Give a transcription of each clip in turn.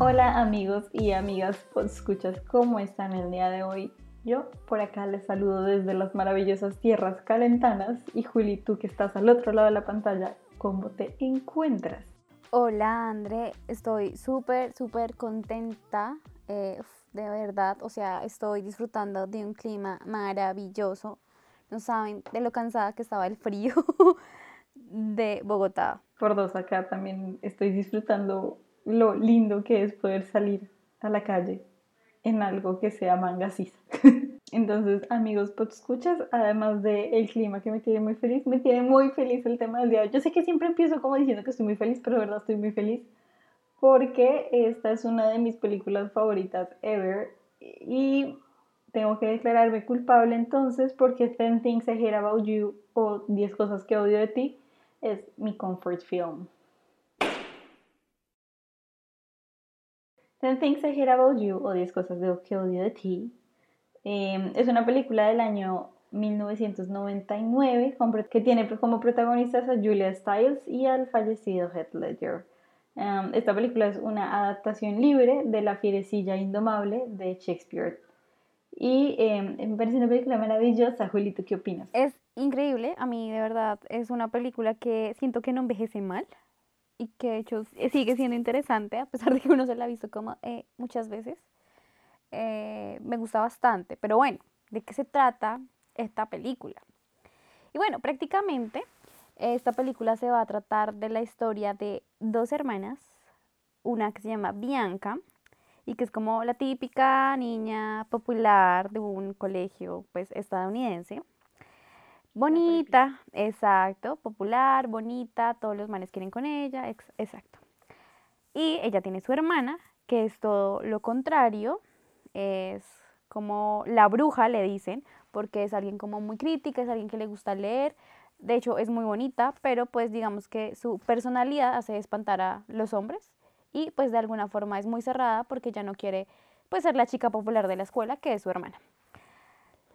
Hola amigos y amigas, pues escuchas cómo están el día de hoy. Yo por acá les saludo desde las maravillosas tierras calentanas y Juli, tú que estás al otro lado de la pantalla, ¿cómo te encuentras? Hola André, estoy súper, súper contenta, eh, de verdad, o sea, estoy disfrutando de un clima maravilloso. No saben de lo cansada que estaba el frío de Bogotá. Por dos acá también estoy disfrutando lo lindo que es poder salir a la calle en algo que sea manga Entonces, amigos, pues escuchas, además del el clima que me tiene muy feliz, me tiene muy feliz el tema del día. Yo sé que siempre empiezo como diciendo que estoy muy feliz, pero de verdad estoy muy feliz porque esta es una de mis películas favoritas ever y tengo que declararme culpable entonces porque 10 Things I Hate About You o 10 cosas que odio de ti es mi comfort film. 10 Things I Hate About You o 10 cosas que odio de ti em, es una película del año 1999 que tiene como protagonistas a Julia Stiles y al fallecido Heath Ledger. Em, esta película es una adaptación libre de La fierecilla indomable de Shakespeare. Y eh, me parece una película maravillosa. Julito, ¿qué opinas? Es increíble. A mí, de verdad, es una película que siento que no envejece mal y que de hecho sigue siendo interesante, a pesar de que uno se la ha visto como eh, muchas veces. Eh, me gusta bastante, pero bueno, ¿de qué se trata esta película? Y bueno, prácticamente esta película se va a tratar de la historia de dos hermanas, una que se llama Bianca y que es como la típica niña popular de un colegio pues estadounidense. Bonita, exacto, popular, bonita, todos los manes quieren con ella, exacto. Y ella tiene su hermana, que es todo lo contrario, es como la bruja, le dicen, porque es alguien como muy crítica, es alguien que le gusta leer, de hecho es muy bonita, pero pues digamos que su personalidad hace espantar a los hombres y pues de alguna forma es muy cerrada porque ya no quiere pues ser la chica popular de la escuela, que es su hermana.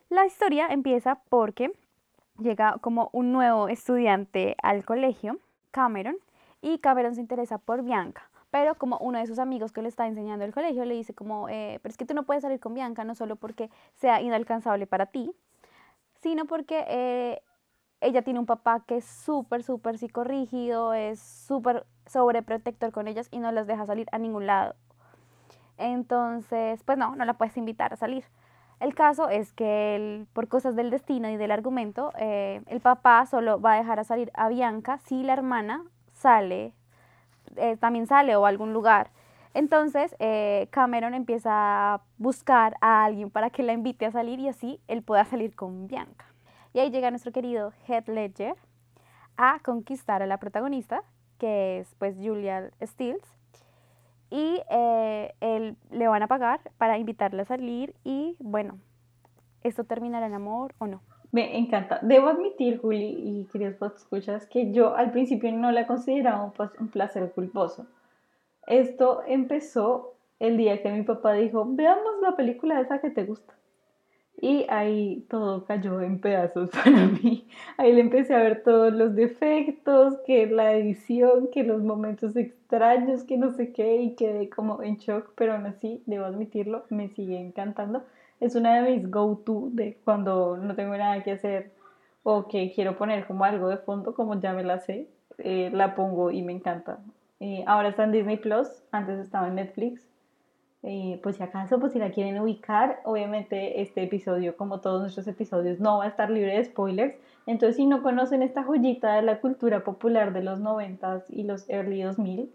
La historia empieza porque llega como un nuevo estudiante al colegio, Cameron, y Cameron se interesa por Bianca. Pero como uno de sus amigos que le está enseñando el colegio le dice como, eh, pero es que tú no puedes salir con Bianca no solo porque sea inalcanzable para ti, sino porque eh, ella tiene un papá que es súper, súper psicorrígido, es súper sobreprotector con ellas y no las deja salir a ningún lado. Entonces, pues no, no la puedes invitar a salir. El caso es que por cosas del destino y del argumento, eh, el papá solo va a dejar a salir a Bianca si la hermana sale, eh, también sale o a algún lugar. Entonces eh, Cameron empieza a buscar a alguien para que la invite a salir y así él pueda salir con Bianca. Y ahí llega nuestro querido Heath Ledger a conquistar a la protagonista, que es pues Julia Stiles, y eh, él, le van a pagar para invitarle a salir y bueno, ¿esto terminará en amor o no? Me encanta. Debo admitir, Juli y queridos escuchas, que yo al principio no la consideraba un placer culposo. Esto empezó el día que mi papá dijo, veamos la película esa que te gusta. Y ahí todo cayó en pedazos para mí. Ahí le empecé a ver todos los defectos, que la edición, que los momentos extraños, que no sé qué, y quedé como en shock, pero aún así, debo admitirlo, me sigue encantando. Es una de mis go-to de cuando no tengo nada que hacer o que quiero poner como algo de fondo, como ya me la sé, eh, la pongo y me encanta. Eh, ahora está en Disney Plus, antes estaba en Netflix eh, pues si acaso, pues si la quieren ubicar, obviamente este episodio, como todos nuestros episodios, no va a estar libre de spoilers. Entonces, si no conocen esta joyita de la cultura popular de los 90s y los early 2000,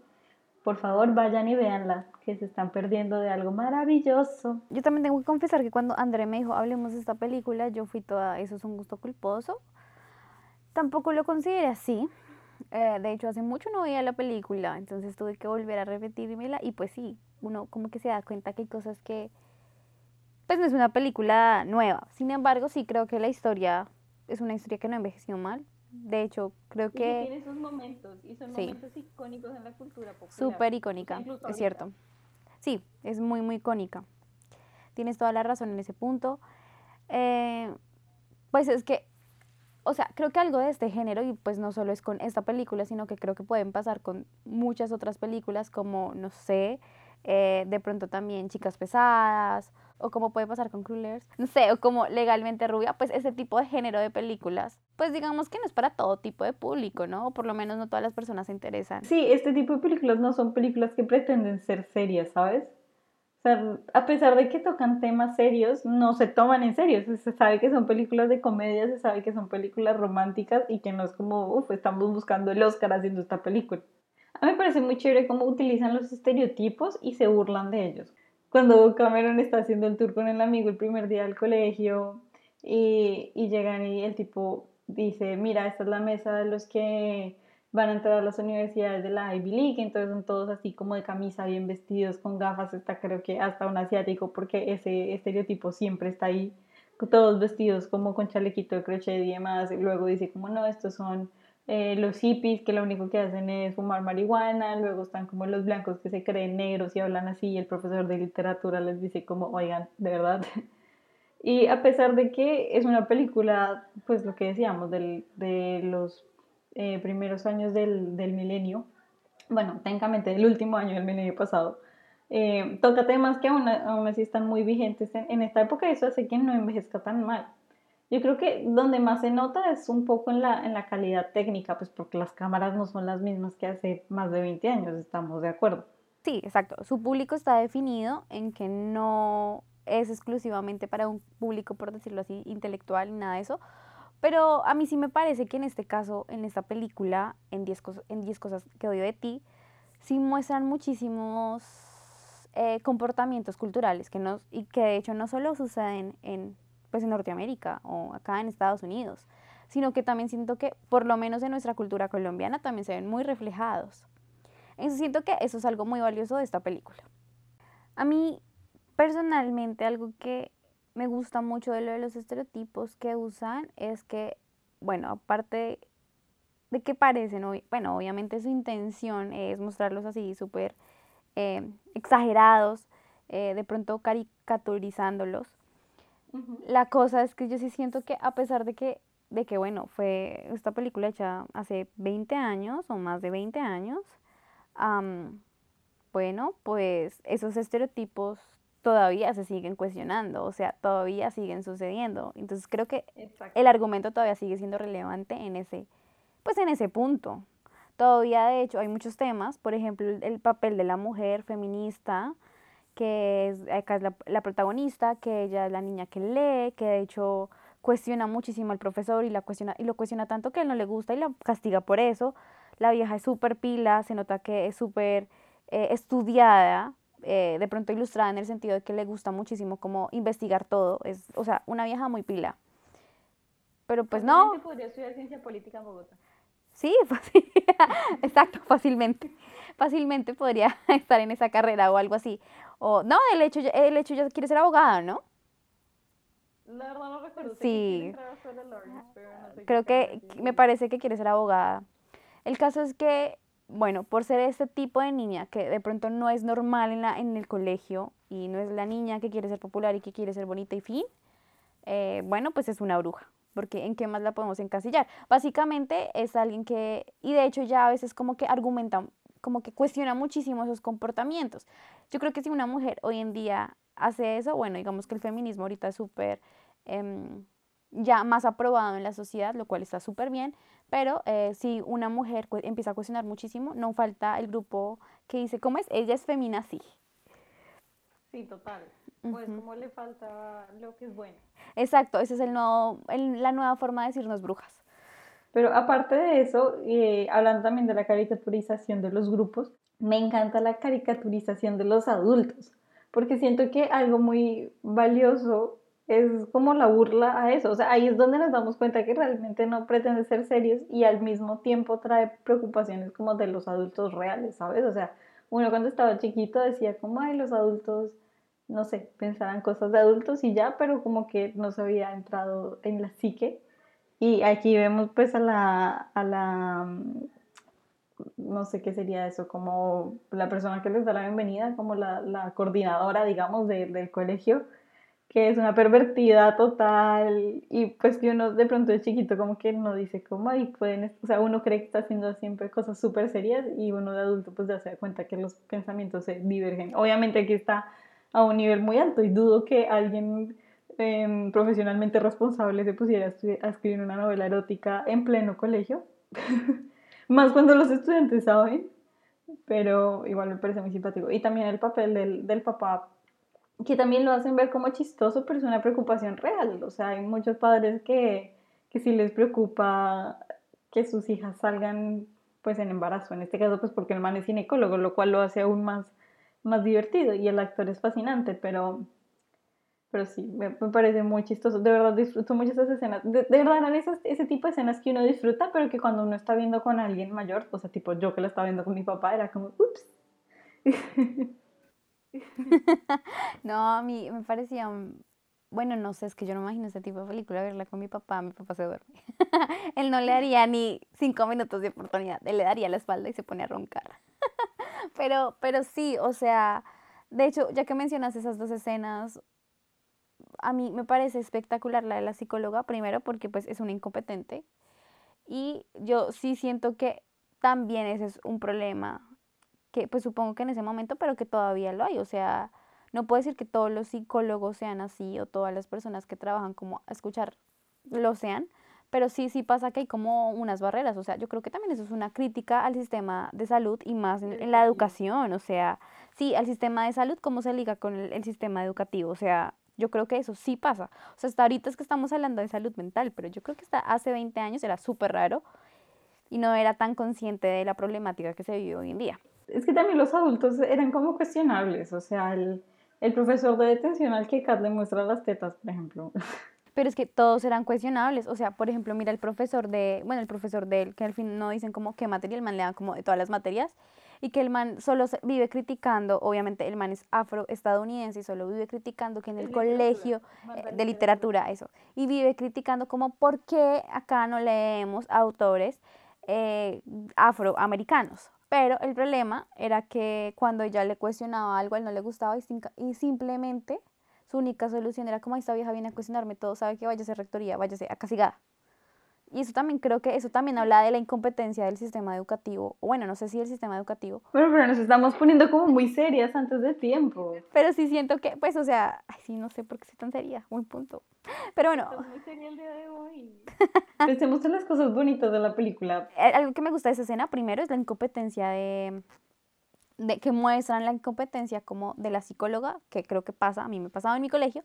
por favor vayan y véanla, que se están perdiendo de algo maravilloso. Yo también tengo que confesar que cuando André me dijo, hablemos de esta película, yo fui toda, eso es un gusto culposo. Tampoco lo consideré así. Eh, de hecho, hace mucho no veía la película, entonces tuve que volver a repetírmela y pues sí, uno como que se da cuenta que hay cosas que, pues no es una película nueva. Sin embargo, sí creo que la historia es una historia que no envejeció mal. De hecho, creo que... tiene esos momentos, y son momentos icónicos en la cultura popular. Súper icónica, es cierto. Sí, es muy, muy icónica. Tienes toda la razón en ese punto. Eh, pues es que o sea, creo que algo de este género, y pues no solo es con esta película, sino que creo que pueden pasar con muchas otras películas como, no sé, eh, de pronto también Chicas Pesadas, o como puede pasar con Cruelers, no sé, o como Legalmente Rubia, pues ese tipo de género de películas, pues digamos que no es para todo tipo de público, ¿no? O por lo menos no todas las personas se interesan. Sí, este tipo de películas no son películas que pretenden ser serias, ¿sabes? O sea, a pesar de que tocan temas serios, no se toman en serio. Se sabe que son películas de comedia, se sabe que son películas románticas y que no es como, uff, estamos buscando el Oscar haciendo esta película. A mí me parece muy chévere cómo utilizan los estereotipos y se burlan de ellos. Cuando Cameron está haciendo el tour con el amigo el primer día del colegio y, y llegan y el tipo dice, mira, esta es la mesa de los que van a entrar a las universidades de la Ivy League, entonces son todos así como de camisa, bien vestidos, con gafas, está creo que hasta un asiático, porque ese estereotipo siempre está ahí, todos vestidos como con chalequito de crochet y demás, y luego dice como no, estos son eh, los hippies que lo único que hacen es fumar marihuana, luego están como los blancos que se creen negros y hablan así, y el profesor de literatura les dice como, oigan, de verdad. Y a pesar de que es una película, pues lo que decíamos, del, de los eh, primeros años del, del, milenio, bueno, técnicamente del último año del milenio pasado, eh, toca temas que aún, aún, así están muy vigentes en, en, esta época y eso hace que no envejezca tan mal. Yo creo que donde más se nota es un poco en la, en la calidad técnica, pues porque las cámaras no son las mismas que hace más de 20 años, estamos de acuerdo. Sí, exacto. Su público está definido en que no es exclusivamente para un público, por decirlo así, intelectual, ni nada de eso, pero a mí sí me parece que en este caso, en esta película, en 10 cosas, en diez cosas que odio de ti, sí muestran muchísimos eh, comportamientos culturales que no, y que de hecho no solo suceden en, pues en Norteamérica o acá en Estados Unidos, sino que también siento que por lo menos en nuestra cultura colombiana también se ven muy reflejados. Entonces siento que eso es algo muy valioso de esta película. A mí personalmente algo que me gusta mucho de lo de los estereotipos que usan es que, bueno, aparte de que parecen, bueno, obviamente su intención es mostrarlos así súper eh, exagerados, eh, de pronto caricaturizándolos. La cosa es que yo sí siento que a pesar de que, de que, bueno, fue esta película hecha hace 20 años o más de 20 años, bueno, pues esos estereotipos todavía se siguen cuestionando, o sea, todavía siguen sucediendo. Entonces creo que el argumento todavía sigue siendo relevante en ese, pues en ese punto. Todavía, de hecho, hay muchos temas, por ejemplo, el, papel de la mujer feminista, que es, acá es la, protagonista, que ella es la niña que lee, que de hecho cuestiona muchísimo al profesor y, la cuestiona, y lo cuestiona tanto que él no le gusta y la castiga por eso. La vieja es súper pila, se nota que es súper eh, estudiada, eh, de pronto ilustrada en el sentido de que le gusta muchísimo como investigar todo, es, o sea, una vieja muy pila. Pero pues no. podría estudiar ciencia política en Bogotá. Sí, exacto, fácilmente. Fácilmente podría estar en esa carrera o algo así. O no, el hecho, el hecho ya quiere ser abogada, ¿no? La verdad no recuerdo. Sí. Creo que me parece que quiere ser abogada. El caso es que bueno, por ser este tipo de niña que de pronto no es normal en, la, en el colegio y no es la niña que quiere ser popular y que quiere ser bonita y fin, eh, bueno, pues es una bruja, porque ¿en qué más la podemos encasillar? Básicamente es alguien que, y de hecho ya a veces como que argumenta, como que cuestiona muchísimo esos comportamientos. Yo creo que si una mujer hoy en día hace eso, bueno, digamos que el feminismo ahorita es súper... Em, ya más aprobado en la sociedad, lo cual está súper bien, pero eh, si una mujer empieza a cuestionar muchísimo, no falta el grupo que dice, ¿cómo es? Ella es feminazi. Sí, total. Pues como le falta lo que es bueno. Exacto, esa es el nuevo, la nueva forma de decirnos brujas. Pero aparte de eso, eh, hablando también de la caricaturización de los grupos, me encanta la caricaturización de los adultos, porque siento que algo muy valioso es como la burla a eso. O sea, ahí es donde nos damos cuenta que realmente no pretende ser serios y al mismo tiempo trae preocupaciones como de los adultos reales, ¿sabes? O sea, uno cuando estaba chiquito decía como, ay, los adultos, no sé, pensaban cosas de adultos y ya, pero como que no se había entrado en la psique. Y aquí vemos pues a la, a la, mm, no sé qué sería eso, como la persona que les da la bienvenida, como la, la coordinadora, digamos, del colegio que es una pervertida total y pues que uno de pronto de chiquito como que no dice cómo y pueden, o sea, uno cree que está haciendo siempre cosas súper serias y uno de adulto pues ya se da cuenta que los pensamientos se divergen. Obviamente aquí está a un nivel muy alto y dudo que alguien em, profesionalmente responsable se pusiera a, escribir una novela erótica en pleno colegio, más cuando los estudiantes saben, pero igual me parece muy simpático. Y también el papel del, del papá que también lo hacen ver como chistoso, pero es una preocupación real. O sea, hay muchos padres que, que sí les preocupa que sus hijas salgan pues en embarazo, en este caso pues porque el man es ginecólogo, lo cual lo hace aún más, más divertido y el actor es fascinante, pero, pero sí, me, parece muy chistoso. De verdad disfruto mucho esas escenas. De, verdad eran esas, ese tipo de escenas que uno disfruta, pero que cuando uno está viendo con alguien mayor, o sea, tipo yo que la estaba viendo con mi papá, era como, ups. no, a mí me parecía, bueno, no sé, es que yo no imagino ese tipo de película, verla con mi papá, mi papá se duerme. Él no le daría ni cinco minutos de oportunidad, él le daría la espalda y se pone a roncar. pero, pero sí, o sea, de hecho, ya que mencionas esas dos escenas, a mí me parece espectacular la de la psicóloga, primero porque pues es una incompetente y yo sí siento que también ese es un problema que pues supongo que en ese momento, pero que todavía lo hay. O sea, no puedo decir que todos los psicólogos sean así o todas las personas que trabajan como a escuchar lo sean, pero sí, sí pasa que hay como unas barreras. O sea, yo creo que también eso es una crítica al sistema de salud y más en, la educación. O sea, sí, al sistema de salud, cómo se liga con el, el sistema educativo. O sea, yo creo que eso sí pasa. O sea, hasta ahorita es que estamos hablando de salud mental, pero yo creo que hasta hace 20 años era súper raro y no era tan consciente de la problemática que se vive hoy en día es que también los adultos eran como cuestionables, o sea, el, el profesor de detención al que Kat le muestra las tetas, por ejemplo. Pero es que todos eran cuestionables, o sea, por ejemplo, mira el profesor de, bueno, el profesor de él, que al fin no dicen como qué materia, el man le dan como de todas las materias, y que el man solo vive criticando, obviamente el man es afroestadounidense y solo vive criticando que en el colegio eh, de literatura, eso, y vive criticando como por qué acá no leemos autores eh, afroamericanos, pero el problema era que cuando ella le cuestionaba algo, a él no le gustaba y, simplemente su única solución era como esta vieja viene a cuestionarme todo, sabe que vaya a rectoría, váyase a casigada. Y eso también creo que eso también habla de la incompetencia del sistema educativo, bueno, no sé si del sistema educativo. Bueno, pero nos estamos poniendo como muy serias antes de tiempo. Pero sí siento que, pues, o sea, ay, sí, no sé por qué soy tan seria, buen punto. Pero bueno. muy seria el día de hoy. Pensemos en las cosas bonitas de la película. Eh, algo que me gusta de esa escena, primero, es la incompetencia de, de que muestran la incompetencia como de la psicóloga, que creo que pasa, a mí me pasaba en mi colegio,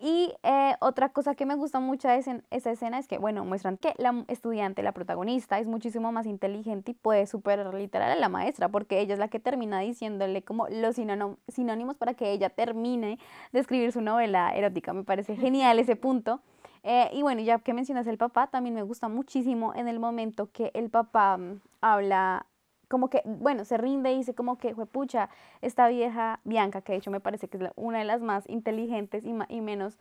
y eh, otra cosa que me gusta mucho de esa escena es que, bueno, muestran que la estudiante, la protagonista, es muchísimo más inteligente y puede superar literal a la maestra, porque ella es la que termina diciéndole como los sinónimos para que ella termine de escribir su novela erótica. Me parece genial ese punto. Eh, y bueno, ya que mencionas el papá, también me gusta muchísimo en el momento que el papá mm, habla como que, bueno, se rinde y dice como que, pucha, esta vieja Bianca, que de hecho me parece que es una de las más inteligentes y, y menos,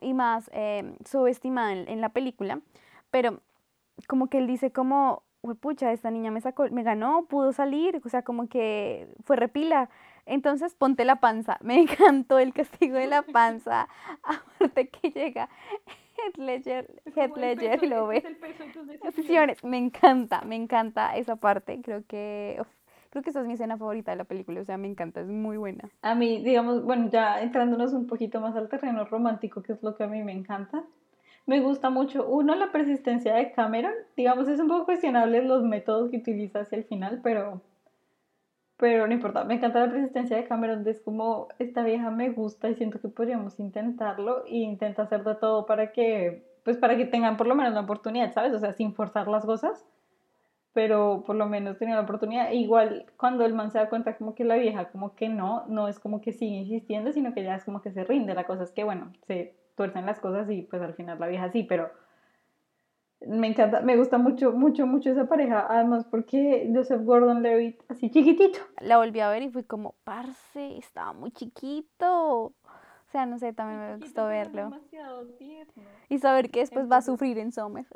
y más eh, subestimada en, la película, pero como que él dice como, pucha, esta niña me sacó, me ganó, pudo salir, o sea, como que fue repila. Entonces ponte la panza. Me encantó el castigo de la panza. Aparte que llega Head Ledger, Head Ledger y lo ve. Me encanta, me encanta esa parte. Creo que creo que esa es mi escena favorita de la película, o sea, me encanta, es muy buena. A mí, digamos, bueno, ya entrándonos un poquito más al terreno romántico, que es lo que a mí me encanta, me gusta mucho, uno, la persistencia de Cameron, digamos, es un poco cuestionable los métodos que utiliza hacia el final, pero pero no importa, me encanta la persistencia de Cameron, es como esta vieja me gusta y siento que podríamos intentarlo y intenta hacer de todo para que, pues para que tengan por lo menos la oportunidad, ¿sabes? O sea, sin forzar las cosas, pero por lo menos tener la oportunidad. igual cuando el man se da cuenta como que la vieja como que no, no es como que sigue insistiendo, sino que ya es como que se rinde, la cosa es que bueno, se tuercen las cosas y pues al final la vieja sí, pero me encanta, me gusta mucho, mucho, mucho esa pareja, además porque Joseph Gordon-Levitt, así chiquitito. La volví a ver y fui como, parce, estaba muy chiquito. O sea, no sé, también me gustó verlo. Y saber que después va a sufrir en Summer.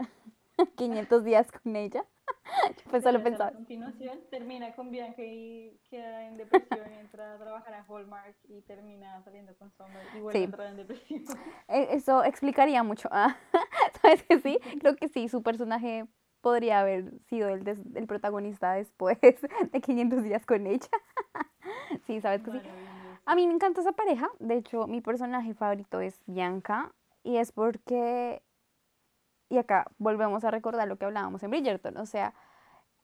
500 días con ella. pues solo pensaba. A continuación termina con Bianca y queda en depresión, entra a trabajar a Hallmark y termina saliendo con Summer y vuelve a entrar en depresión. E, eso explicaría mucho. Ah, ¿Sabes que sí? Creo que sí, su personaje podría haber sido el, el protagonista después de 500 días con ella. sí, ¿sabes que sí? A mí me encanta esa pareja. De hecho, mi personaje favorito es Bianca. Y es porque, y acá volvemos a recordar lo que hablábamos en Bridgerton, o sea,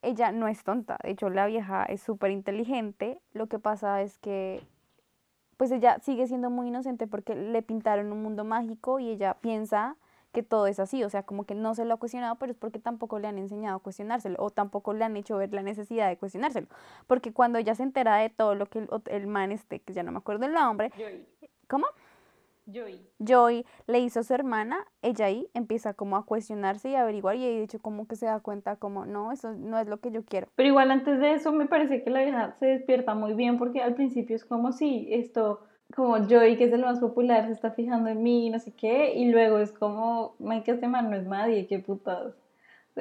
ella no es tonta. De hecho, la vieja es súper inteligente. Lo que pasa es que, pues ella sigue siendo muy inocente porque le pintaron un mundo mágico y ella piensa que todo es así, o sea, como que no se lo ha cuestionado, pero es porque tampoco le han enseñado a cuestionárselo o tampoco le han hecho ver la necesidad de cuestionárselo, porque cuando ella se entera de todo lo que el, el man este, que ya no me acuerdo el nombre, ¿cómo? Joy. Joy le hizo a su hermana, ella ahí empieza como a cuestionarse y a averiguar y de hecho como que se da cuenta como no, eso no es lo que yo quiero. Pero igual antes de eso me parece que la vieja se despierta muy bien porque al principio es como si esto como Joey, que es el más popular, se está fijando en mí, no sé qué, y luego es como, que este man no es nadie, qué putados.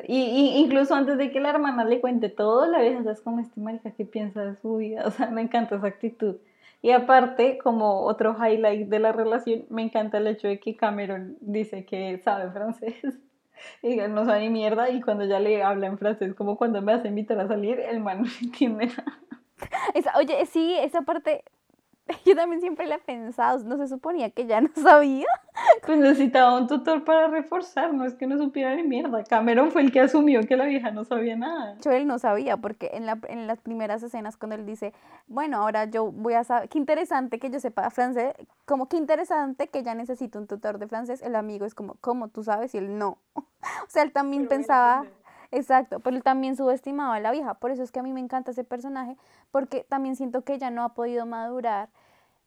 Y, incluso antes de que la hermana le cuente todo, la vieja es como este marica que piensa de su vida, o sea, me encanta esa actitud. Y aparte, como otro highlight de la relación, me encanta el hecho de que Cameron dice que sabe francés. Y no sabe ni mierda, y cuando ya le habla en francés, como cuando me hace invitar a salir, el man no entiende nada. oye, sí, esa parte Yo también siempre le he pensado, no se suponía que ya no sabía. Pues necesitaba un tutor para reforzar, no es que no supiera ni mierda. Cameron fue el que asumió que la vieja no sabía nada. Yo él no sabía, porque en, la, en las primeras escenas cuando él dice, bueno, ahora yo voy a saber, qué interesante que yo sepa francés, como qué interesante que ya necesito un tutor de francés, el amigo es como, ¿cómo tú sabes? Y él no. o sea, él también pensaba... Exacto, pero también subestimaba a la vieja. Por eso es que a mí me encanta ese personaje, porque también siento que ella no ha podido madurar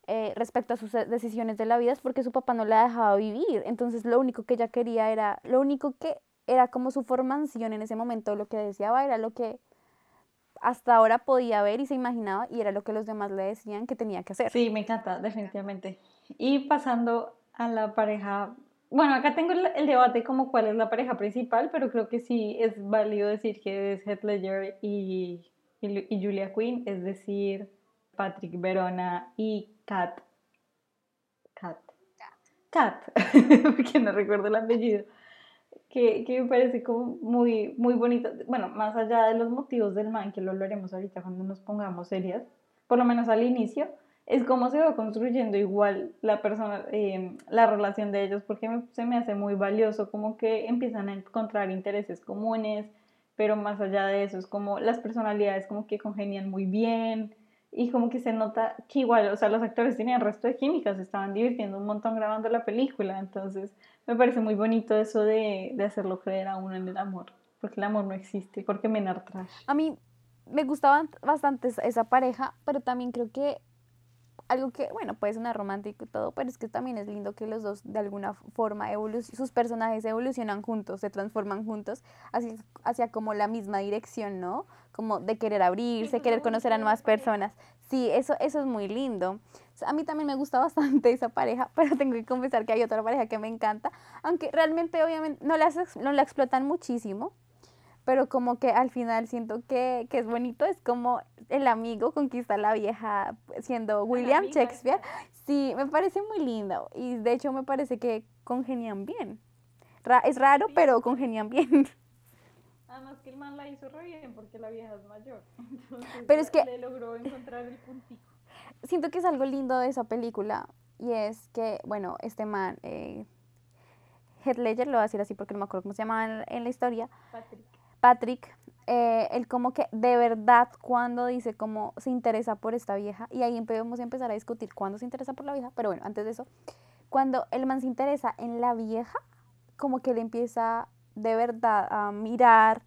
eh, respecto a sus decisiones de la vida, es porque su papá no la ha dejado vivir. Entonces lo único que ella quería era, lo único que era como su formación en ese momento, lo que deseaba era lo que hasta ahora podía ver y se imaginaba y era lo que los demás le decían que tenía que hacer. Sí, me encanta, definitivamente. Y pasando a la pareja bueno, acá tengo el, debate como cuál es la pareja principal, pero creo que sí es válido decir que es Heath Ledger y, y, Julia Quinn, es decir, Patrick Verona y Kat. Kat. Kat, porque no recuerdo el apellido. Que, que, me parece como muy, muy bonito. Bueno, más allá de los motivos del man, que lo hablaremos ahorita cuando nos pongamos serias, por lo menos al inicio, es como se va construyendo igual la persona, eh, la relación de ellos, porque se me hace muy valioso, como que empiezan a encontrar intereses comunes, pero más allá de eso es como las personalidades como que congenian muy bien y como que se nota que igual, o sea, los actores tenían resto de químicas, se estaban divirtiendo un montón grabando la película, entonces me parece muy bonito eso de, de hacerlo creer a uno en el amor, porque el amor no existe, porque me trash. A mí me gustaba bastante esa pareja, pero también creo que algo que, bueno, puede sonar romántico y todo, pero es que también es lindo que los dos de alguna forma sus personajes evolucionan juntos, se transforman juntos hacia, hacia como la misma dirección, ¿no? Como de querer abrirse, querer conocer a nuevas personas. Sí, eso, eso es muy lindo. A mí también me gusta bastante esa pareja, pero tengo que confesar que hay otra pareja que me encanta, aunque realmente obviamente no la, no la explotan muchísimo, pero como que al final siento que, que, es bonito, es como el amigo conquista a la vieja siendo William Shakespeare. Sí, me parece muy lindo y de hecho me parece que congenian bien. es raro, pero congenian bien. Además que el man la hizo re bien porque la vieja es mayor. pero es que le logró encontrar el puntito. Siento que es algo lindo de esa película y es que, bueno, este man, eh, Heath Ledger, lo voy a decir así porque no me acuerdo cómo se llama en, en la historia. Patrick. Patrick, eh, él como que de verdad cuando dice como se interesa por esta vieja, y ahí podemos empezar a discutir cuándo se interesa por la vieja, pero bueno, antes de eso, cuando el man se interesa en la vieja, como que le empieza de verdad a mirar,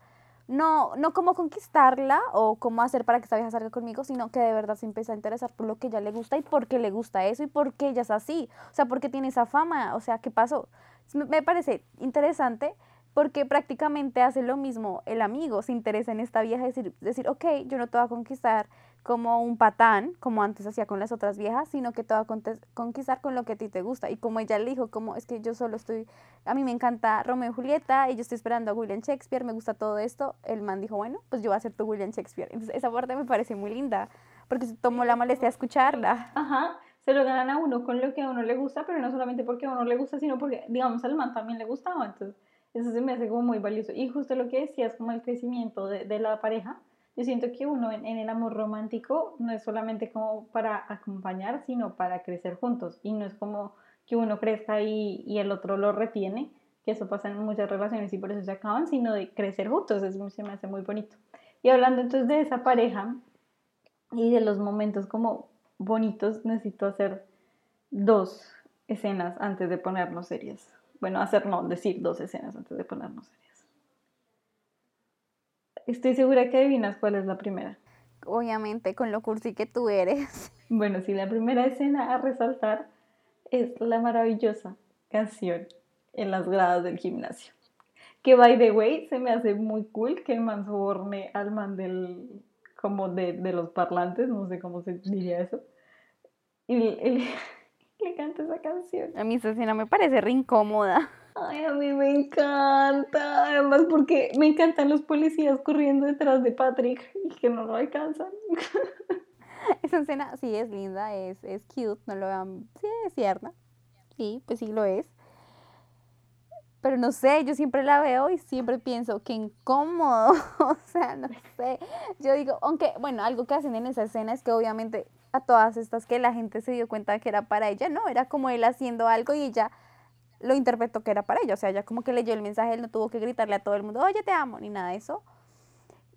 no, no como conquistarla o cómo hacer para que esta vieja salga conmigo, sino que de verdad se empieza a interesar por lo que ella le gusta y por qué le gusta eso y por qué ella es así, o sea, porque tiene esa fama, o sea, ¿qué pasó? Me parece interesante porque prácticamente hace lo mismo el amigo, se interesa en esta vieja, decir, decir, ok, yo no te voy a conquistar como un patán, como antes hacía con las otras viejas, sino que te va a conquistar con lo que a ti te gusta. Y como ella le dijo, como es que yo solo estoy, a mí me encanta Romeo y Julieta y yo estoy esperando a William Shakespeare, me gusta todo esto, el man dijo, bueno, pues yo voy a ser tu William Shakespeare. Entonces esa parte me parece muy linda, porque se tomó la molestia de escucharla. Ajá, se lo ganan a uno con lo que a uno le gusta, pero no solamente porque a uno le gusta, sino porque, digamos, al man también le gustaba. Entonces eso se me hace como muy valioso. Y justo lo que decías, como el crecimiento de, de la pareja yo siento que uno en, el amor romántico no es solamente como para acompañar, sino para crecer juntos. Y no es como que uno crezca y, y el otro lo retiene, que eso pasa en muchas relaciones y por eso se acaban, sino de crecer juntos. Eso se me hace muy bonito. Y hablando entonces de esa pareja y de los momentos como bonitos, necesito hacer dos escenas antes de ponernos serias. Bueno, hacer no, decir dos escenas antes de ponernos serias. Estoy segura que adivinas cuál es la primera. Obviamente, con lo cursi que tú eres. Bueno, sí, la primera escena a resaltar es la maravillosa canción en las gradas del gimnasio. Que, by the way, se me hace muy cool que el man soborne al man del, como de, de los parlantes, no sé cómo se diría eso. Y él, le canta esa canción. A mí esa escena me parece re incómoda. Ay, a mí me encanta. Además, porque me encantan los policías corriendo detrás de Patrick y que no lo alcanzan. Esa escena sí es linda, es, es cute, no lo vean. Sí, es cierta. Sí, pues sí lo es. Pero no sé, yo siempre la veo y siempre pienso que incómodo. o sea, no sé. Yo digo, aunque, bueno, algo que hacen en esa escena es que obviamente a todas estas que la gente se dio cuenta que era para ella, no, era como él haciendo algo y ella lo interpretó que era para ella, o sea, ella como que leyó el mensaje, él no tuvo que gritarle a todo el mundo, oye, te amo, ni nada de eso.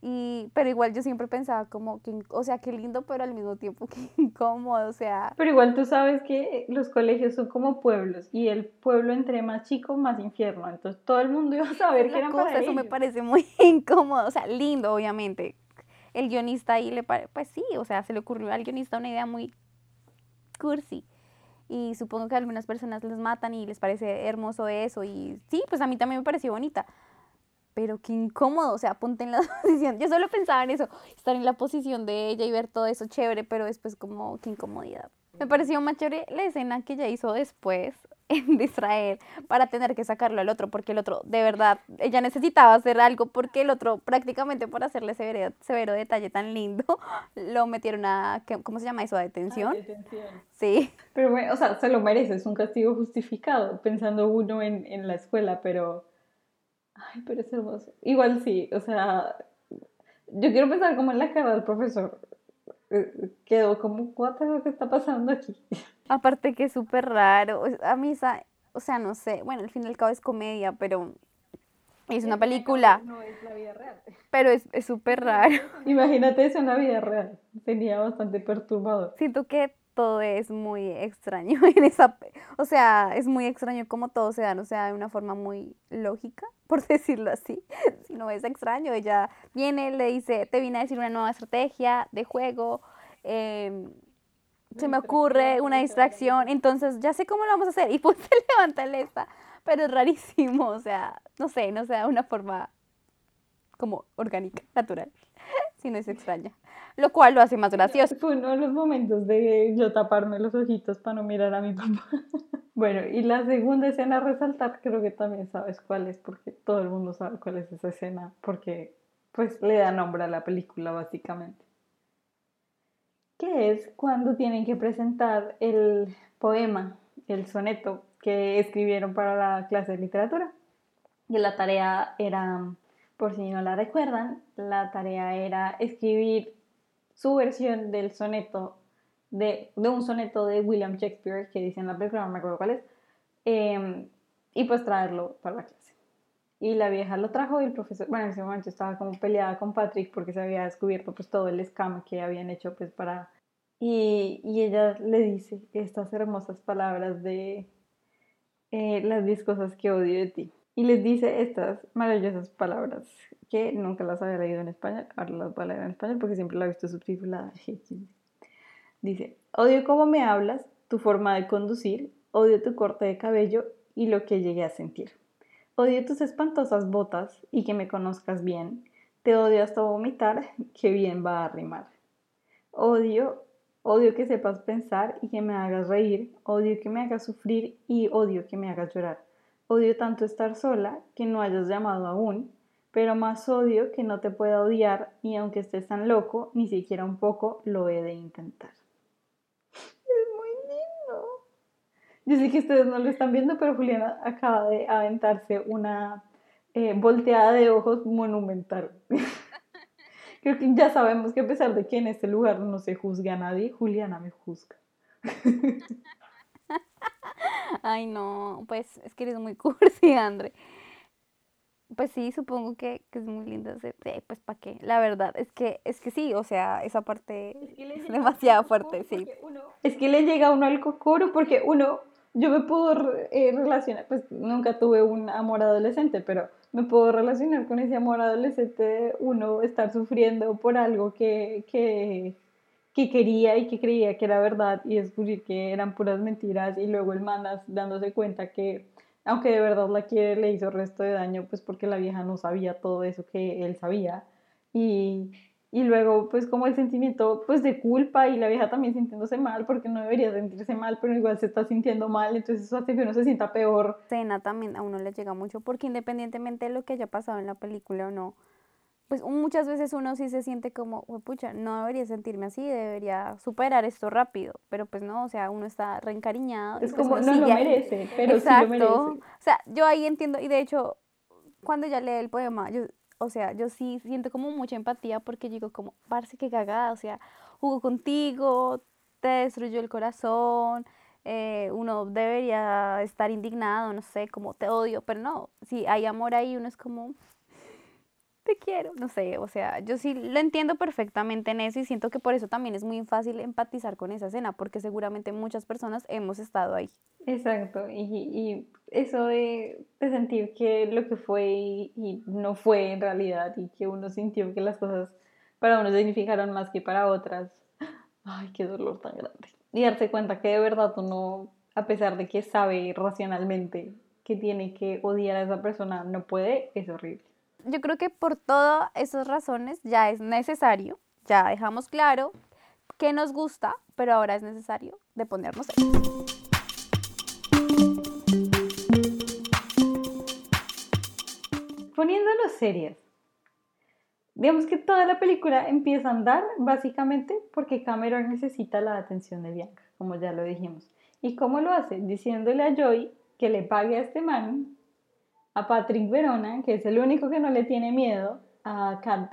Y, pero igual yo siempre pensaba como, que, o sea, qué lindo, pero al mismo tiempo qué incómodo, o sea. Pero igual tú sabes que los colegios son como pueblos y el pueblo entre más chico, más infierno. Entonces todo el mundo iba a saber que eran para Eso me parece muy incómodo, o sea, lindo, obviamente. El guionista ahí le parece, pues sí, o sea, se le ocurrió al guionista una idea muy cursi y supongo que algunas personas les matan y les parece hermoso eso y sí, pues a mí también me pareció bonita. Pero qué incómodo, o sea, ponte en la posición. Yo solo pensaba en eso, estar en la posición de ella y ver todo eso chévere, pero después como qué incomodidad. Me pareció más chévere la escena que ella hizo después, en Israel para tener que sacarlo al otro, porque el otro, de verdad, ella necesitaba hacer algo porque el otro, prácticamente por hacerle severo, severo detalle tan lindo, lo metieron a, ¿cómo se llama eso? ¿A detención? detención. Sí. Pero, o sea, se lo merece, es un castigo justificado, pensando uno en, en la escuela, pero... Ay, pero es hermoso. Igual sí, o sea, yo quiero pensar como en la cara del profesor. Quedó como, ¿qué está pasando aquí? Aparte que es súper raro. A mí, o sea, no sé. Bueno, al fin y al cabo es comedia, pero es una película. No es la vida real. Pero es súper raro. Imagínate eso en la vida real. Sería bastante perturbador. Siento que todo es muy extraño en esa... O sea, es muy extraño cómo todo se da, o sea, de una forma muy lógica, por decirlo así. Si no es extraño, ella viene, le dice, te vine a decir una nueva estrategia de juego. Eh, se me ocurre una distracción, entonces ya sé cómo lo vamos a hacer. Y pues se levanta esta, pero es rarísimo, o sea, no sé, no sea una forma como orgánica, natural, si no es extraña. Lo cual lo hace más gracioso. Fue uno de los momentos de yo taparme los ojitos para no mirar a mi papá. bueno, y la segunda escena a resaltar, creo que también sabes cuál es, porque todo el mundo sabe cuál es esa escena, porque pues le da nombre a la película básicamente que es cuando tienen que presentar el poema, el soneto que escribieron para la clase de literatura. Y la tarea era, por si no la recuerdan, la tarea era escribir su versión del soneto, de, un soneto de William Shakespeare, que dice en la película, no me acuerdo cuál es, em, y pues traerlo para la clase. Y la vieja lo trajo y el profesor, bueno, en ese momento estaba como peleada con Patrick porque se había descubierto pues todo el scam que habían hecho pues para... Y, y ella le dice estas hermosas palabras de eh, las 10 cosas que odio de ti. Y les dice estas maravillosas palabras que nunca las había leído en español, ahora las voy a leer en español porque siempre la he visto subtitulada. Dice, odio cómo me hablas, tu forma de conducir, odio tu corte de cabello y lo que llegué a sentir. Odio tus espantosas botas y que me conozcas bien. Te odio hasta vomitar, que bien va a rimar. odio, odio que sepas pensar y que me hagas reír, odio que me hagas sufrir y odio que me hagas llorar. Odio tanto estar sola que no hayas llamado aún, pero más odio que no te pueda odiar y aunque estés tan loco, ni siquiera un poco lo he de intentar. Es muy lindo. Yo sé que ustedes no lo están viendo, pero Juliana acaba de aventarse una eh, volteada de ojos monumental. Creo que ya sabemos que a pesar de que en este lugar no se juzga a nadie, Juliana me juzga. Ay, no, pues es que eres muy cursi, André. Pues sí, supongo que, es muy lindo. pues para qué. La verdad es que es que sí, o sea, esa parte es, demasiado fuerte, sí. es que le llega uno al cocoro porque uno, yo me puedo eh, relacionar, pues nunca tuve un amor adolescente, pero me puedo relacionar con ese amor adolescente uno estar sufriendo por algo que, que, que quería y que creía que era verdad y descubrir que eran puras mentiras y luego el manas dándose cuenta que aunque de verdad la quiere, le hizo resto de daño, pues porque la vieja no sabía todo eso que él sabía. Y, y luego, pues como el sentimiento, pues de culpa y la vieja también sintiéndose mal, porque no debería sentirse mal, pero igual se está sintiendo mal, entonces eso hace que uno se sienta peor. Cena también a uno le llega mucho, porque independientemente de lo que haya pasado en la película o no, pues muchas veces uno sí se siente como, pucha, no debería sentirme así, debería superar esto rápido, pero pues no, o sea, uno está reencariñado. Es pues como, no lo merece, pero sí lo merece. O sea, yo ahí entiendo, y de hecho, cuando ya lee el poema, yo, o sea, yo sí siento como mucha empatía porque digo como, parce, que cagada, o sea, jugó contigo, te destruyó el corazón, eh, uno debería estar indignado, no sé, como te odio, pero no, si hay amor ahí, uno es como, te quiero, no sé, o sea, yo sí lo entiendo perfectamente en eso y siento que por eso también es muy fácil empatizar con esa escena, porque seguramente muchas personas hemos estado ahí. Exacto, y, y eso de, de, sentir que lo que fue y, no fue en realidad y que uno sintió que las cosas para uno significaron más que para otras, ay, qué dolor tan grande. Y darse cuenta que de verdad uno, a pesar de que sabe racionalmente que tiene que odiar a esa persona, no puede, es horrible yo creo que por todas esas razones ya es necesario, ya dejamos claro que nos gusta, pero ahora es necesario de ponernos Poniéndonos serias. Digamos que toda la película empieza a andar básicamente porque Cameron necesita la atención de Bianca, como ya lo dijimos. ¿Y cómo lo hace? Diciéndole a Joy que le pague a este man a Patrick Verona, que es el único que no le tiene miedo a Kant,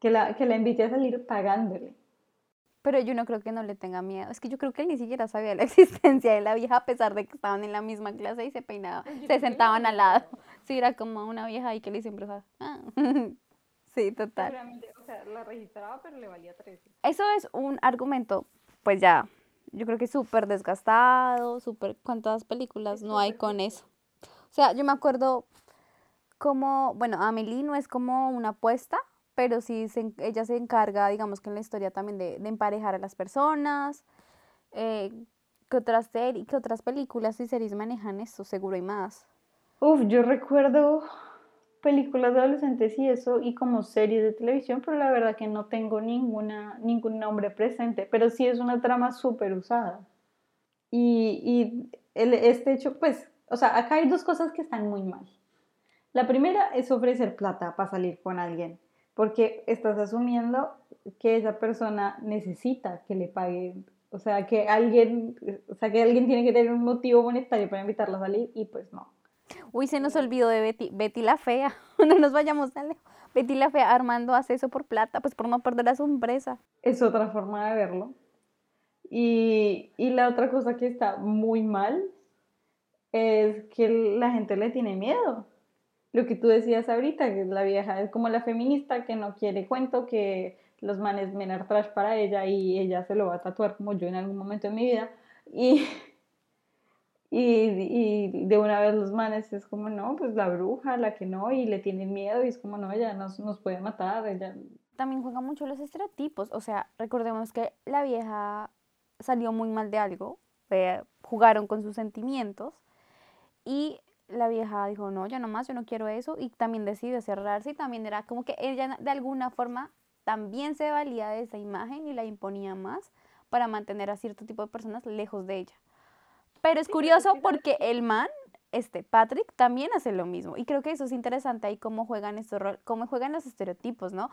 que la, que la invite a salir pagándole. Pero yo no creo que no le tenga miedo. Es que yo creo que él ni siquiera sabía la existencia de la vieja, a pesar de que estaban en la misma clase y se peinaban, se sentaban al lado. Sí, era como una vieja ahí que le siempre ah". Sí, total. O sea, la registraba, pero le valía 13. Eso es un argumento, pues ya, yo creo que súper desgastado, súper... ¿Cuántas películas no hay con eso? O sea, yo me acuerdo como, bueno, Amelie no es como una apuesta, pero sí ella se encarga, digamos que en la historia también de, emparejar a las personas. Eh, ¿qué, otras ¿Qué otras películas y series manejan eso? Seguro y más. Uf, yo recuerdo películas de adolescentes y eso, y como series de televisión, pero la verdad que no tengo ninguna, ningún nombre presente, pero sí es una trama súper usada. Y, y el, este hecho, pues o sea, acá hay dos cosas que están muy mal. La primera es ofrecer plata para salir con alguien, porque estás asumiendo que esa persona necesita que le paguen, o sea, que alguien, o sea, que alguien tiene que tener un motivo monetario para invitarla a salir y pues no. Uy, se nos olvidó de Betty, Betty la fea, no nos vayamos tan lejos. Betty la fea, Armando hace eso por plata, pues por no perder a su empresa. Es otra forma de verlo. Y, y la otra cosa que está muy mal es que la gente le tiene miedo. Lo que tú decías ahorita, que la vieja es como la feminista que no quiere cuento, que los manes menar trash para ella y ella se lo va a tatuar como yo en algún momento de mi vida. Y, y, de una vez los manes es como, no, pues la bruja, la que no, y le tienen miedo y es como, no, ella nos, nos puede matar. Ella... También juega mucho los estereotipos, o sea, recordemos que la vieja salió muy mal de algo, jugaron con sus sentimientos y la vieja dijo, no, yo no más, yo no quiero eso. Y también decidió cerrarse y también era como que ella de alguna forma también se valía de esa imagen y la imponía más para mantener a cierto tipo de personas lejos de ella. Pero es curioso porque el man, este Patrick, también hace lo mismo. Y creo que eso es interesante ahí cómo juegan estos cómo juegan los estereotipos, ¿no?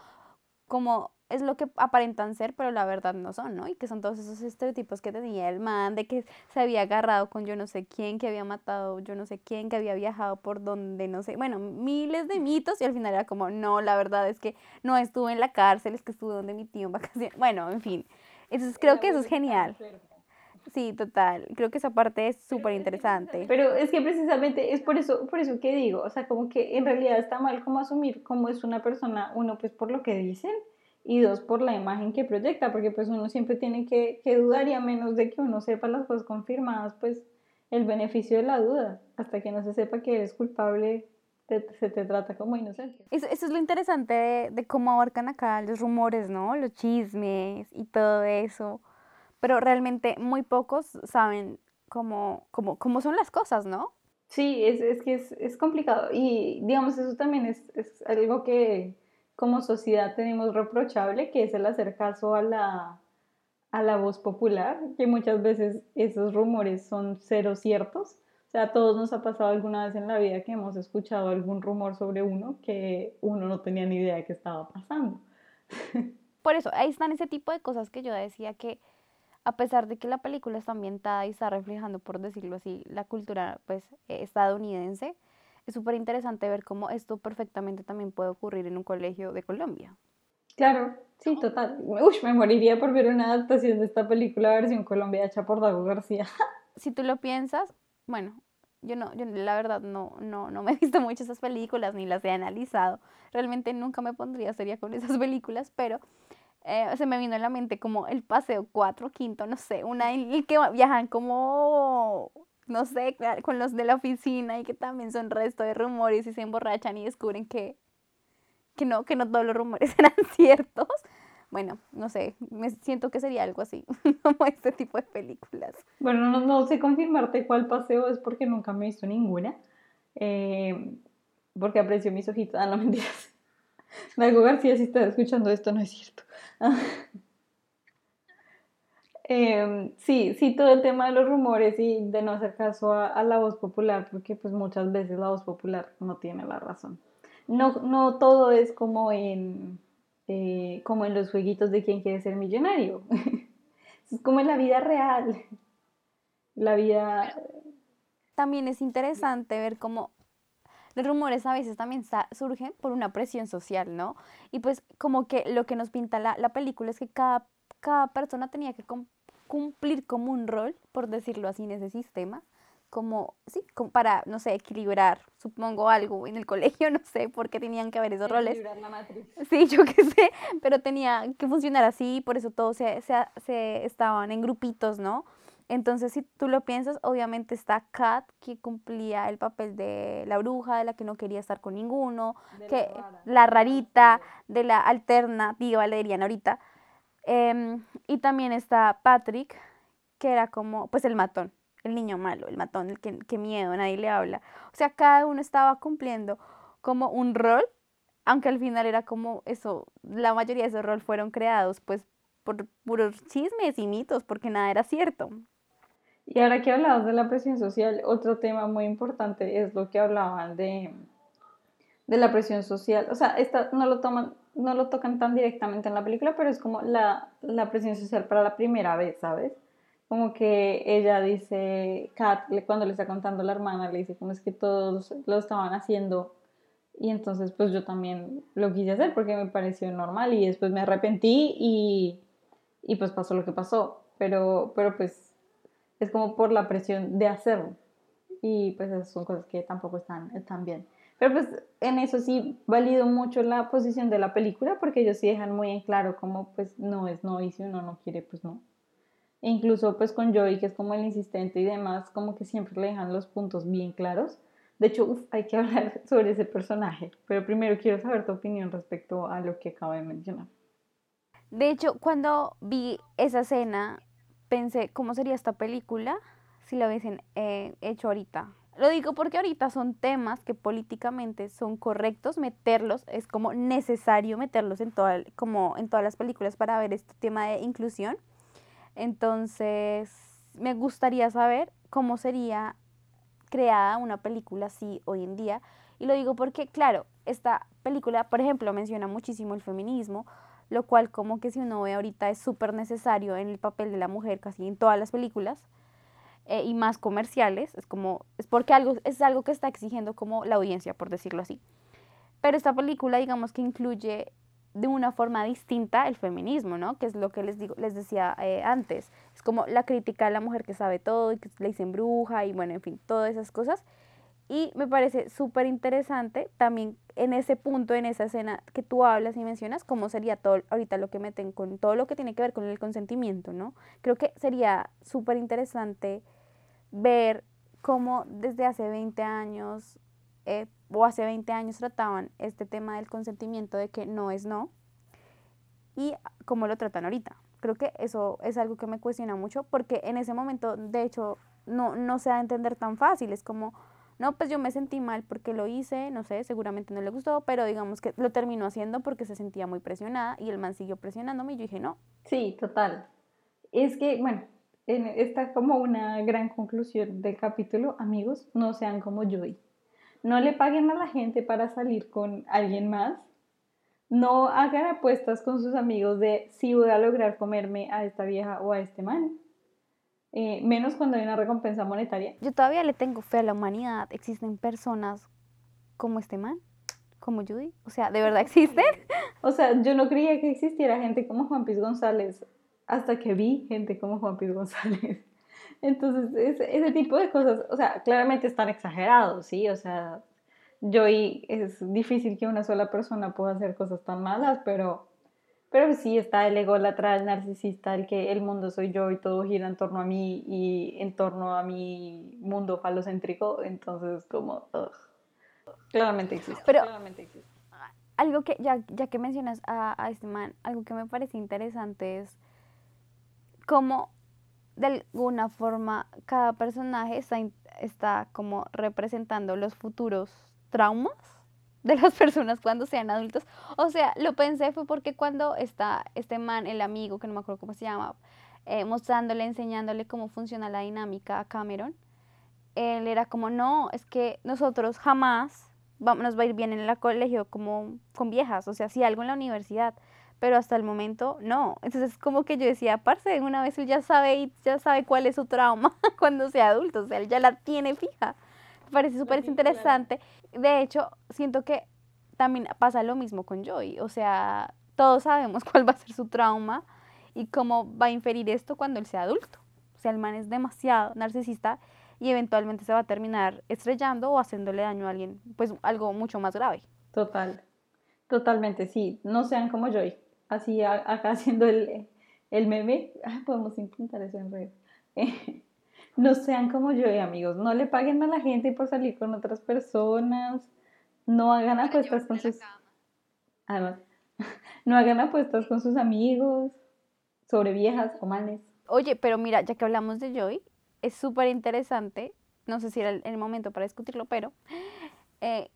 Como es lo que aparentan ser, pero la verdad no son, ¿no? Y que son todos esos estereotipos que tenía el man, de que se había agarrado con yo no sé quién, que había matado yo no sé quién, que había viajado por donde no sé, bueno, miles de mitos y al final era como, no, la verdad es que no estuve en la cárcel, es que estuve donde mi tío en vacaciones, bueno, en fin. Entonces creo que eso es genial. Sí, total. Creo que esa parte es súper interesante. Pero es que precisamente es por eso, por eso que digo, o sea, como que en realidad está mal como asumir cómo es una persona, uno pues por lo que dicen y dos por la imagen que proyecta, porque pues uno siempre tiene que, que dudar y a menos de que uno sepa las cosas confirmadas, pues el beneficio de la duda, hasta que no se sepa que eres culpable, se te trata como inocente. Eso, eso es lo interesante de, de, cómo abarcan acá los rumores, ¿no? Los chismes y todo eso pero realmente muy pocos saben cómo, cómo, cómo son las cosas, ¿no? Sí, es, es que es, es, complicado y digamos eso también es, es, algo que como sociedad tenemos reprochable, que es el hacer caso a la, a la voz popular, que muchas veces esos rumores son cero ciertos. O sea, a todos nos ha pasado alguna vez en la vida que hemos escuchado algún rumor sobre uno que uno no tenía ni idea de que estaba pasando. Por eso, ahí están ese tipo de cosas que yo decía que a pesar de que la película está ambientada y está reflejando, por decirlo así, la cultura pues, eh, estadounidense, es súper interesante ver cómo esto perfectamente también puede ocurrir en un colegio de Colombia. Claro, sí, total. Uy, me moriría por ver una adaptación de esta película versión Colombia hecha por Dago García. si tú lo piensas, bueno, yo no, yo la verdad no, no, no me he visto mucho esas películas ni las he analizado. Realmente nunca me pondría seria con esas películas, pero eh, se me vino en la mente como el paseo 4, quinto, no sé, una en el que viajan como, no sé, con los de la oficina y que también son resto de rumores y se emborrachan y descubren que, que no, que no todos los rumores eran ciertos. Bueno, no sé, me siento que sería algo así, como este tipo de películas. Bueno, no, sé confirmarte cuál paseo es porque nunca me he visto ninguna. Eh, porque aprecio mis ojitos. Ah, no mentiras. Marco García, si estás escuchando esto, no es cierto. Em, sí, sí, todo el tema de los rumores y de no hacer caso a, la voz popular, porque pues muchas veces la voz popular no tiene la razón. No, no todo es como en, eh, como en los jueguitos de quien quiere ser millonario. es como en la vida real. La vida... También es interesante ver cómo los rumores a veces también surgen por una presión social, ¿no? Y pues como que lo que nos pinta la, la película es que cada, cada persona tenía que cumplir como un rol, por decirlo así, en ese sistema, como, sí, como para, no sé, equilibrar, supongo algo en el colegio, no sé por qué tenían que haber esos roles. La matriz. Sí, yo qué sé, pero tenía que funcionar así, por eso todos se, se, se estaban en grupitos, ¿no? Entonces, si tú lo piensas, obviamente está Kat, que cumplía el papel de la bruja, de la que no quería estar con ninguno, que la, rarita, de la alternativa, le dirían ahorita. Em, y también está Patrick, que era como, pues el matón, el niño malo, el matón, el que, que miedo, nadie le habla. O sea, cada uno estaba cumpliendo como un rol, aunque al final era como eso, la mayoría de esos roles fueron creados pues por puros chismes y mitos, porque nada era cierto. Y ahora que hablabas de la presión social, otro tema muy importante es lo que hablaban de, de la presión social. O sea, esta, no, lo toman, no lo tocan tan directamente en la película, pero es como la, la presión social para la primera vez, ¿sabes? Como que ella dice, Kat, cuando le está contando a la hermana, le dice como es que todos lo estaban haciendo y entonces pues yo también lo quise hacer porque me pareció normal y después me arrepentí y, y pues pasó lo que pasó. Pero, pero pues es como por la presión de hacerlo. Y pues esas son cosas que tampoco están, están bien. Pero pues en eso sí valido mucho la posición de la película porque ellos sí dejan muy en claro como pues no es no y si uno no quiere pues no. E incluso pues con Joey que es como el insistente y demás como que siempre le dejan los puntos bien claros. De hecho, hay que hablar sobre ese personaje, pero primero quiero saber tu opinión respecto a lo que acabo de mencionar. De hecho, cuando vi esa escena, pensé, ¿cómo sería esta película si la hubiesen eh, hecho ahorita? Lo digo porque ahorita son temas que políticamente son correctos meterlos, es como necesario meterlos en, toda, como en todas las películas para ver este tema de inclusión. Entonces, me gustaría saber cómo sería creada una película así hoy en día. Y lo digo porque, claro, esta película, por ejemplo, menciona muchísimo el feminismo, lo cual como que si uno ve ahorita es súper necesario en el papel de la mujer casi en todas las películas. Eh, y más comerciales, es como, es porque algo, es algo que está exigiendo como la audiencia, por decirlo así. Pero esta película, digamos que incluye de una forma distinta el feminismo, ¿no? Que es lo que les, digo, les decía eh, antes. Es como la crítica a la mujer que sabe todo y que le dicen bruja y bueno, en fin, todas esas cosas. Y me parece súper interesante también en ese punto, en esa escena que tú hablas y mencionas, cómo sería todo ahorita lo que meten con todo lo que tiene que ver con el consentimiento, ¿no? Creo que sería súper interesante ver cómo desde hace 20 años eh, o hace 20 años trataban este tema del consentimiento de que no es no y cómo lo tratan ahorita. Creo que eso es algo que me cuestiona mucho porque en ese momento, de hecho, no, no se da a entender tan fácil. Es como, no, pues yo me sentí mal porque lo hice, no sé, seguramente no le gustó, pero digamos que lo terminó haciendo porque se sentía muy presionada y el man siguió presionándome y yo dije, no. Sí, total. Es que, bueno, esta como una gran conclusión del capítulo, amigos, no sean como Joy. No le paguen a la gente para salir con alguien más. No hagan apuestas con sus amigos de si voy a lograr comerme a esta vieja o a este man. Eh, menos cuando hay una recompensa monetaria. Yo todavía le tengo fe a la humanidad. Existen personas como este man, como Judy. O sea, ¿de verdad existen? O sea, yo no creía que existiera gente como Juan Piz González hasta que vi gente como Juan Piz González. Entonces, ese, ese tipo de cosas, o sea, claramente están exagerados, ¿sí? O sea, yo y es difícil que una sola persona pueda hacer cosas tan malas, pero, pero sí está el ególatra, el narcisista, el que el mundo soy yo y todo gira en torno a mí y en torno a mi mundo falocéntrico, entonces como, claramente existe. Pero, claramente existe. algo que, ya, ya que mencionas a, a este man, algo que me parece interesante es como de alguna forma cada personaje está, está como representando los futuros traumas de las personas cuando sean adultos. O sea, lo pensé fue porque cuando está este man, el amigo, que no me acuerdo cómo se llama, eh, mostrándole, enseñándole cómo funciona la dinámica a Cameron, él era como, no, es que nosotros jamás vamos, nos va a ir bien en el colegio como con viejas, o sea, si algo en la universidad, pero hasta el momento no. Entonces como que yo decía, parce, una vez él ya sabe, ya sabe cuál es su trauma cuando sea adulto, o sea, él ya la tiene fija. Me parece súper interesante. De hecho, siento que también pasa lo mismo con Joy, o sea, todos sabemos cuál va a ser su trauma y cómo va a inferir esto cuando él sea adulto. O sea, el man es demasiado narcisista y eventualmente se va a terminar estrellando o haciéndole daño a alguien, pues algo mucho más grave. Total, totalmente, sí. No sean como Joy así acá haciendo el, el meme, podemos intentar eso en red. no sean como yo, amigos, no le paguen a la gente por salir con otras personas, no hagan apuestas con sus... Además, no hagan apuestas con sus amigos sobre viejas o manes. Oye, pero mira, ya que hablamos de Joy, es súper interesante, no sé si era el, momento para discutirlo, pero eh,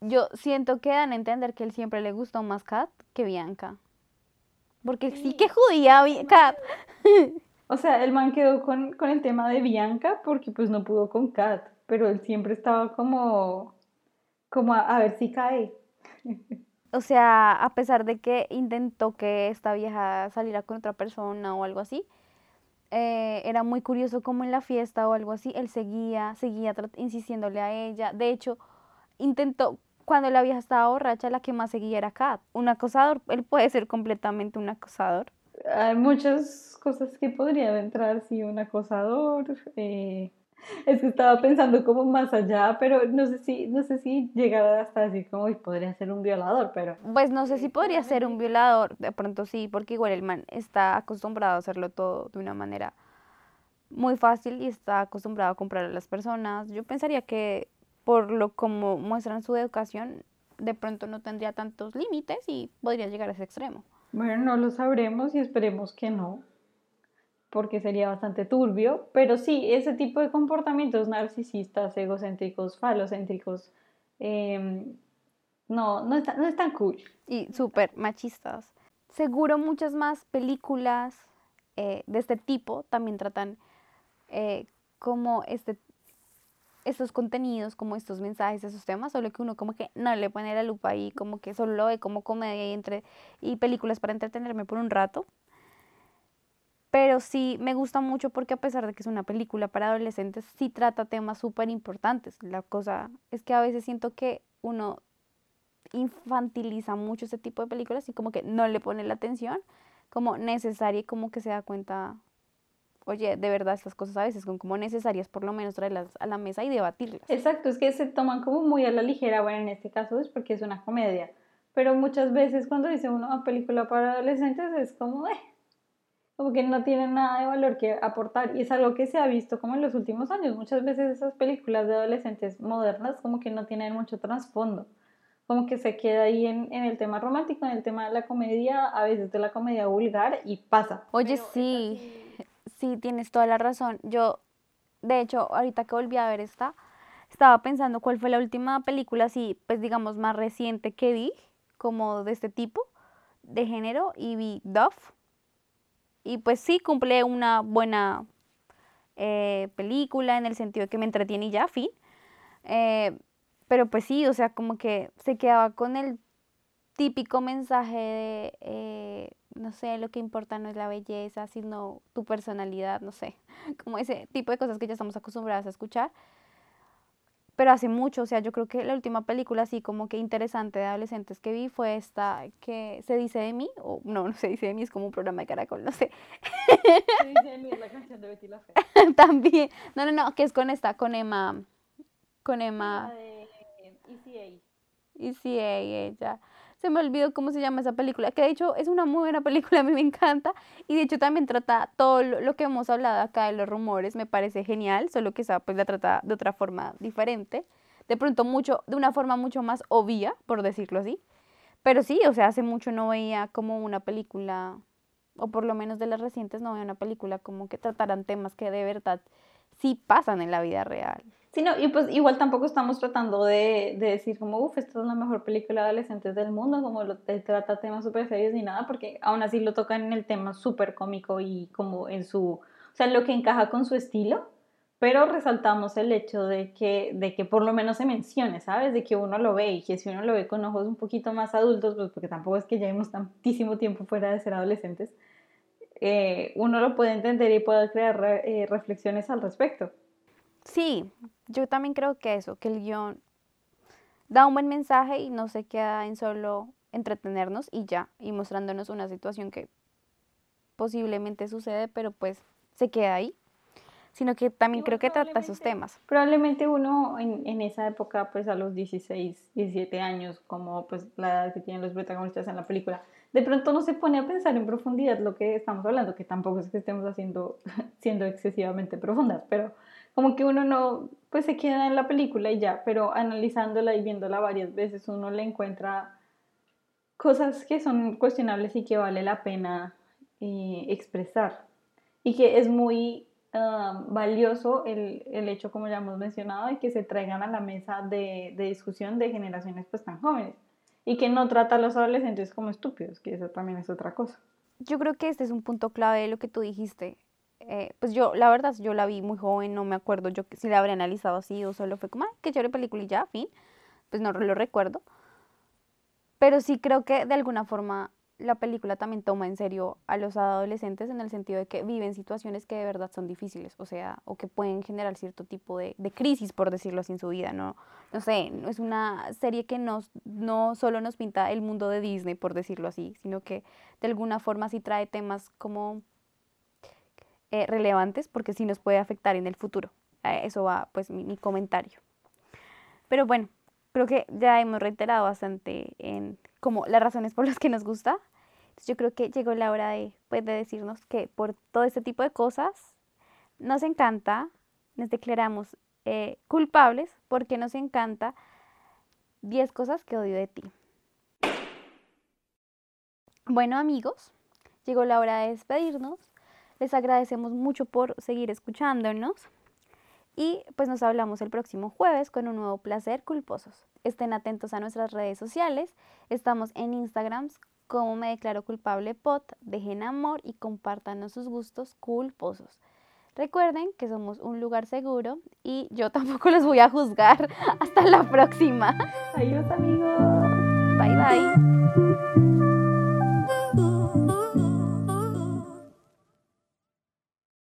yo siento que dan a entender que él siempre le gustó más Kat que Bianca. Porque sí que judía Kat. O sea, el man quedó con, con, el tema de Bianca porque pues no pudo con Kat, pero él siempre estaba como, como a, ver si cae. O sea, a pesar de que intentó que esta vieja saliera con otra persona o algo así, eh, era muy curioso como en la fiesta o algo así, él seguía, seguía insistiéndole a ella. De hecho, intentó, cuando la vieja estaba borracha, la que más seguía era Kat. Un acosador, él puede ser completamente un acosador. Hay muchas cosas que podrían entrar, sí, un acosador. Eh, es que estaba pensando como más allá, pero no sé si, no sé si llegara hasta decir como podría ser un violador, pero... Pues no sé si podría ser un violador, de pronto sí, porque igual el man está acostumbrado a hacerlo todo de una manera muy fácil y está acostumbrado a comprar a las personas. Yo pensaría que por lo como muestran su educación, de pronto no tendría tantos límites y podría llegar a ese extremo. Bueno, no lo sabremos y esperemos que no. porque sería bastante turbio, pero sí, ese tipo de comportamientos narcisistas, egocéntricos, falocéntricos, em, no, no, no es tan cool. Y súper machistas. Seguro muchas más películas eh, de este tipo también tratan eh, como este, estos contenidos, como estos mensajes, esos temas, solo que uno como que no le pone la lupa ahí, como que solo lo ve como comedia y, entre, y películas para entretenerme por un rato. Pero sí me gusta mucho porque a pesar de que es una película para adolescentes, sí trata temas súper importantes. La cosa es que a veces siento que uno infantiliza mucho ese tipo de películas y como que no le pone la atención como necesaria y como que se da cuenta, oye, de verdad estas cosas a veces son como necesarias por lo menos traerlas a la mesa y debatirlas. Exacto, es que se toman como muy a la ligera, bueno, en este caso es porque es una comedia, pero muchas veces cuando dice uno una película para adolescentes es como, eh, como que no tiene nada de valor que aportar y es algo que se ha visto como en los últimos años. Muchas veces esas películas de adolescentes modernas como que no tienen mucho trasfondo como que se queda ahí en, en, el tema romántico, en el tema de la comedia, a veces de la comedia vulgar y pasa. Oye, sí, sí, tienes toda la razón. Yo, de hecho, ahorita que volví a ver esta, estaba pensando cuál fue la última película así, pues digamos, más reciente que vi, como de este tipo, de género, y vi Duff. Y pues sí, cumple una buena eh, película en el sentido de que me entretiene y ya, fin. Eh, pero pues sí, o sea, como que se quedaba con el típico mensaje de, eh, no sé, lo que importa no es la belleza, sino tu personalidad, no sé, como ese tipo de cosas que ya estamos acostumbradas a escuchar. Pero hace mucho, o sea, yo creo que la última película así como que interesante de adolescentes que vi fue esta que se dice de mí, o no, no se dice de mí, es como un programa de caracol, no sé. Se dice de mí, es la canción de Betty la Fea. También, no, no, no, que es con esta, con Emma, con Emma. Y sí, ella. Se me olvidó cómo se llama esa película, que de hecho es una muy buena película, a mí me encanta. Y de hecho también trata todo lo, que hemos hablado acá de los rumores, me parece genial, solo que esa pues la trata de otra forma diferente. De pronto mucho, de una forma mucho más obvia, por decirlo así. Pero sí, o sea, hace mucho no veía como una película, o por lo menos de las recientes no veía una película como que trataran temas que de verdad sí pasan en la vida real. Sí, no, y pues igual tampoco estamos tratando de, de decir como, uff, esta es la mejor película de adolescentes del mundo, como lo, trata temas súper serios ni nada, porque aún así lo tocan en el tema súper cómico y como en su, o sea, lo que encaja con su estilo, pero resaltamos el hecho de que, de que por lo menos se mencione, ¿sabes? De que uno lo ve y que si uno lo ve con ojos un poquito más adultos, pues porque tampoco es que llevemos tantísimo tiempo fuera de ser adolescentes, eh, uno lo puede entender y puede crear eh, reflexiones al respecto. Sí, yo también creo que eso, que el guion da un buen mensaje y no se queda en solo entretenernos y ya, y mostrándonos una situación que posiblemente sucede, pero pues se queda ahí, sino que también creo que trata esos temas. Probablemente uno en, en, esa época, pues a los 16, 17 años, como pues la edad que tienen los protagonistas en la película, de pronto no se pone a pensar en profundidad lo que estamos hablando, que tampoco es que estemos haciendo, siendo excesivamente profundas, pero como que uno no, pues se queda en la película y ya, pero analizándola y viéndola varias veces uno le encuentra cosas que son cuestionables y que vale la pena eh, expresar. Y que es muy ah, valioso el, el, hecho, como ya hemos mencionado, de que se traigan a la mesa de, de, discusión de generaciones pues tan jóvenes. Y que no trata a los adolescentes como estúpidos, que eso también es otra cosa. Yo creo que este es un punto clave de lo que tú dijiste. Eh, pues yo, la verdad, yo la vi muy joven, no me acuerdo yo si la habría analizado así o solo fue como, ah, qué chévere película y ya, fin, pues no lo recuerdo. Pero sí creo que de alguna forma la película también toma en serio a los adolescentes en el sentido de que viven situaciones que de verdad son difíciles, o sea, o que pueden generar cierto tipo de, crisis, por decirlo así, en su vida, ¿no? No sé, es una serie que nos, no solo nos pinta el mundo de Disney, por decirlo así, sino que de alguna forma sí trae temas como eh, relevantes porque sí nos puede afectar en el futuro. eso va pues mi, comentario. Pero bueno, creo que ya hemos reiterado bastante en como las razones por las que nos gusta. yo creo que llegó la hora de, pues, de decirnos que por todo este tipo de cosas nos encanta, nos declaramos eh, culpables porque nos encanta 10 cosas que odio de ti. Bueno amigos, llegó la hora de despedirnos. Les agradecemos mucho por seguir escuchándonos. Y pues nos hablamos el próximo jueves con un nuevo placer culposos. Estén atentos a nuestras redes sociales. Estamos en Instagram como me declaro culpable pot. Dejen amor y compártanos sus gustos culposos. Recuerden que somos un lugar seguro y yo tampoco los voy a juzgar. Hasta la próxima. Adiós amigos. Bye bye.